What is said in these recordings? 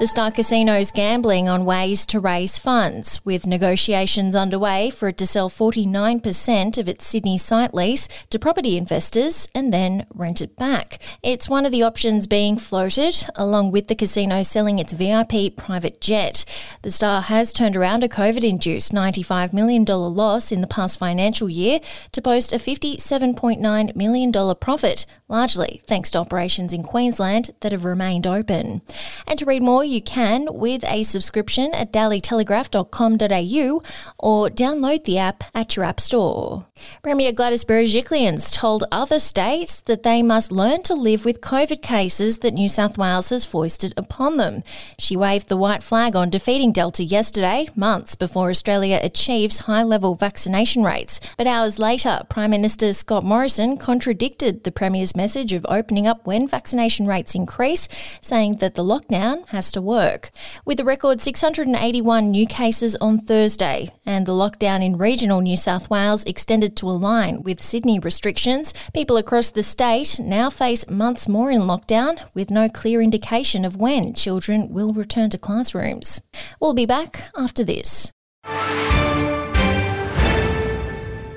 The Star Casino is gambling on ways to raise funds, with negotiations underway for it to sell 49% of its Sydney site lease to property investors and then rent it back. It's one of the options being floated, along with the casino selling its VIP private jet. The Star has turned around a COVID induced $95 million loss in the past financial year to post a $57.9 million profit, largely thanks to operations in Queensland that have remained open. And to read more, you can with a subscription at dailytelegraph.com.au or download the app at your app store. Premier Gladys Berejiklian told other states that they must learn to live with COVID cases that New South Wales has foisted upon them. She waved the white flag on defeating Delta yesterday, months before Australia achieves high level vaccination rates. But hours later, Prime Minister Scott Morrison contradicted the Premier's message of opening up when vaccination rates increase, saying that the lockdown has to to work. With a record 681 new cases on Thursday and the lockdown in regional New South Wales extended to align with Sydney restrictions, people across the state now face months more in lockdown with no clear indication of when children will return to classrooms. We'll be back after this.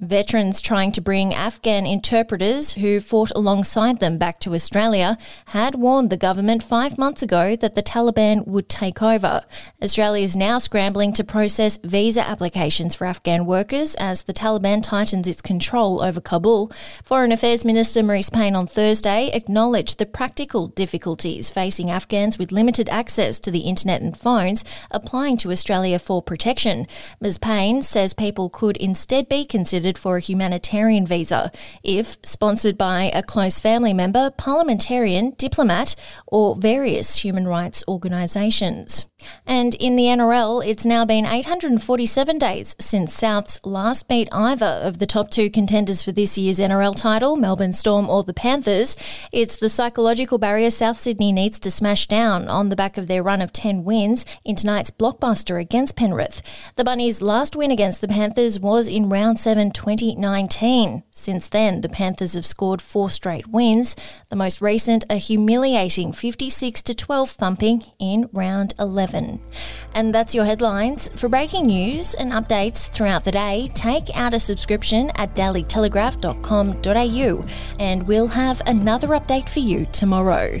Veterans trying to bring Afghan interpreters who fought alongside them back to Australia had warned the government five months ago that the Taliban would take over. Australia is now scrambling to process visa applications for Afghan workers as the Taliban tightens its control over Kabul. Foreign Affairs Minister Marise Payne on Thursday acknowledged the practical difficulties facing Afghans with limited access to the internet and phones applying to Australia for protection. Ms Payne says people could instead be considered for a humanitarian visa if sponsored by a close family member, parliamentarian, diplomat, or various human rights organisations. And in the NRL, it's now been 847 days since Souths last beat either of the top two contenders for this year's NRL title, Melbourne Storm or the Panthers. It's the psychological barrier South Sydney needs to smash down on the back of their run of 10 wins in tonight's blockbuster against Penrith. The Bunnies' last win against the Panthers was in round 7 2019. Since then, the Panthers have scored four straight wins, the most recent a humiliating 56 12 thumping in round 11. And that's your headlines. For breaking news and updates throughout the day, take out a subscription at dailytelegraph.com.au and we'll have another update for you tomorrow.